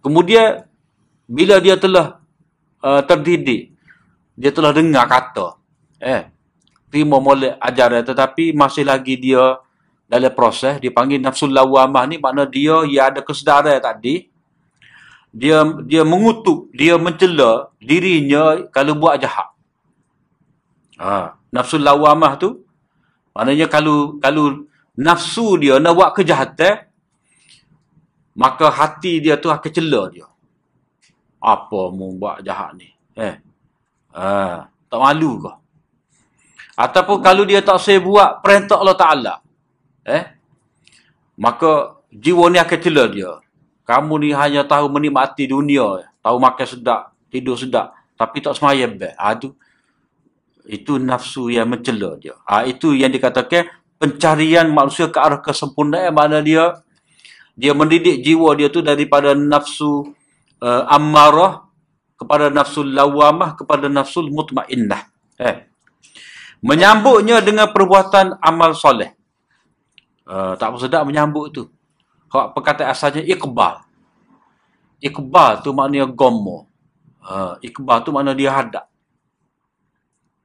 Kemudian bila dia telah uh, terdidik, dia telah dengar kata, eh, terima molek ajaran tetapi masih lagi dia dalam proses dipanggil nafsul lawamah ni makna dia yang ada kesedaran tadi dia dia mengutuk, dia mencela dirinya kalau buat jahat. Ha, nafsu lawamah tu maknanya kalau kalau nafsu dia nak buat kejahatan maka hati dia tu akan cela dia. Apa mu buat jahat ni? Eh. Ha, tak malu ke? Ataupun kalau dia tak saya buat perintah Allah Taala. Eh? Maka jiwa ni akan cela dia. Kamu ni hanya tahu menikmati dunia, tahu makan sedap, tidur sedap, tapi tak semayang baik. Ha, tu, itu nafsu yang mencela dia. Ha, itu yang dikatakan pencarian manusia ke arah kesempurnaan mana dia dia mendidik jiwa dia tu daripada nafsu uh, ammarah kepada nafsu lawamah kepada nafsu mutmainnah. Eh. Menyambutnya dengan perbuatan amal soleh. Uh, tak sedap menyambut tu. Hak perkataan asalnya iqbal. Iqbal tu maknanya gomo. Uh, iqbal tu maknanya dia hadap.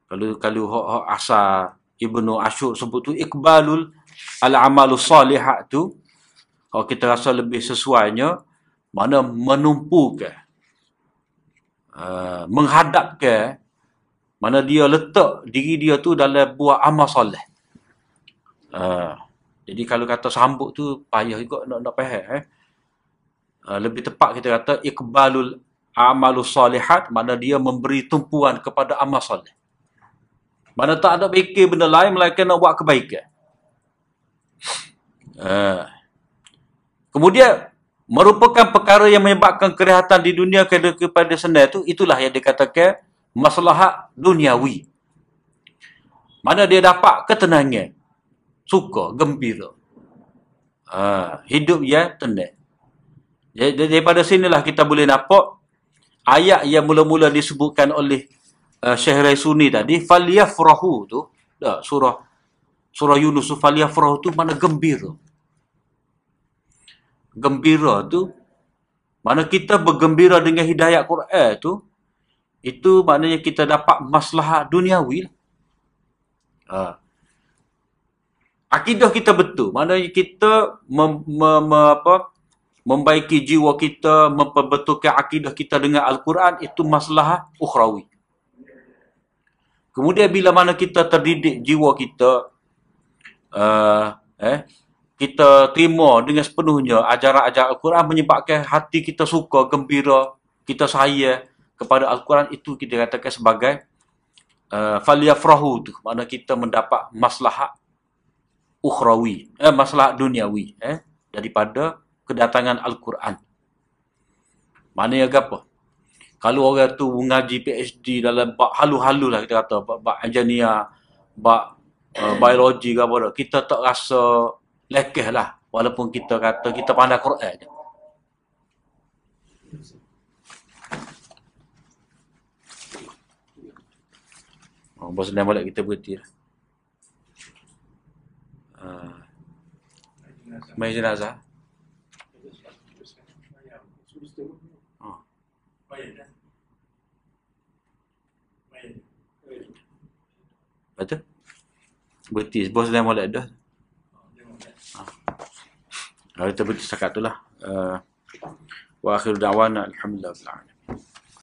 Kalau kalau hak, hak asal Ibnu Ashur sebut tu iqbalul al amalu salihat tu kalau kita rasa lebih sesuainya mana menumpu ke uh, menghadap ke mana dia letak diri dia tu dalam buah amal soleh uh, jadi kalau kata sambut tu payah juga nak nak faham eh. Uh, lebih tepat kita kata iqbalul amalus salihat mana dia memberi tumpuan kepada amal soleh. Mana tak ada fikir benda lain melainkan nak buat kebaikan. Uh, Kemudian merupakan perkara yang menyebabkan kerehatan di dunia kepada sendiri itu itulah yang dikatakan masalah duniawi. Mana dia dapat ketenangan, suka, gembira. Ha, hidup ya tenang. Jadi daripada sinilah kita boleh nampak ayat yang mula-mula disebutkan oleh uh, Syekh Raisuni tadi falyafrahu tu dah surah surah Yunus falyafrahu tu mana gembira gembira tu mana kita bergembira dengan hidayah Quran tu itu maknanya kita dapat masalah duniawi ha. Akidah kita betul maknanya kita mem, mem, apa, membaiki jiwa kita memperbetulkan akidah kita dengan Al-Quran itu masalah ukhrawi kemudian bila mana kita terdidik jiwa kita uh, eh kita terima dengan sepenuhnya ajaran-ajaran Al-Quran menyebabkan hati kita suka, gembira, kita sayang kepada Al-Quran itu kita katakan sebagai uh, faliyafrahu tu. Mana kita mendapat maslahat ukhrawi, eh, maslahat duniawi eh, daripada kedatangan Al-Quran. Mana yang apa? Kalau orang tu mengaji PhD dalam bab halu-halu lah kita kata, bab, bab engineer, bab uh, biologi ke apa kita tak rasa lekeh lah. Walaupun kita kata kita pandai Quran je. Oh, bos dan balik kita berhenti lah. Uh, Mai jenazah. Oh. Betul? Berhenti. Bos dan balik dah. Kita berhenti setakat tu lah. Uh, wa akhiru da'wana alhamdulillah.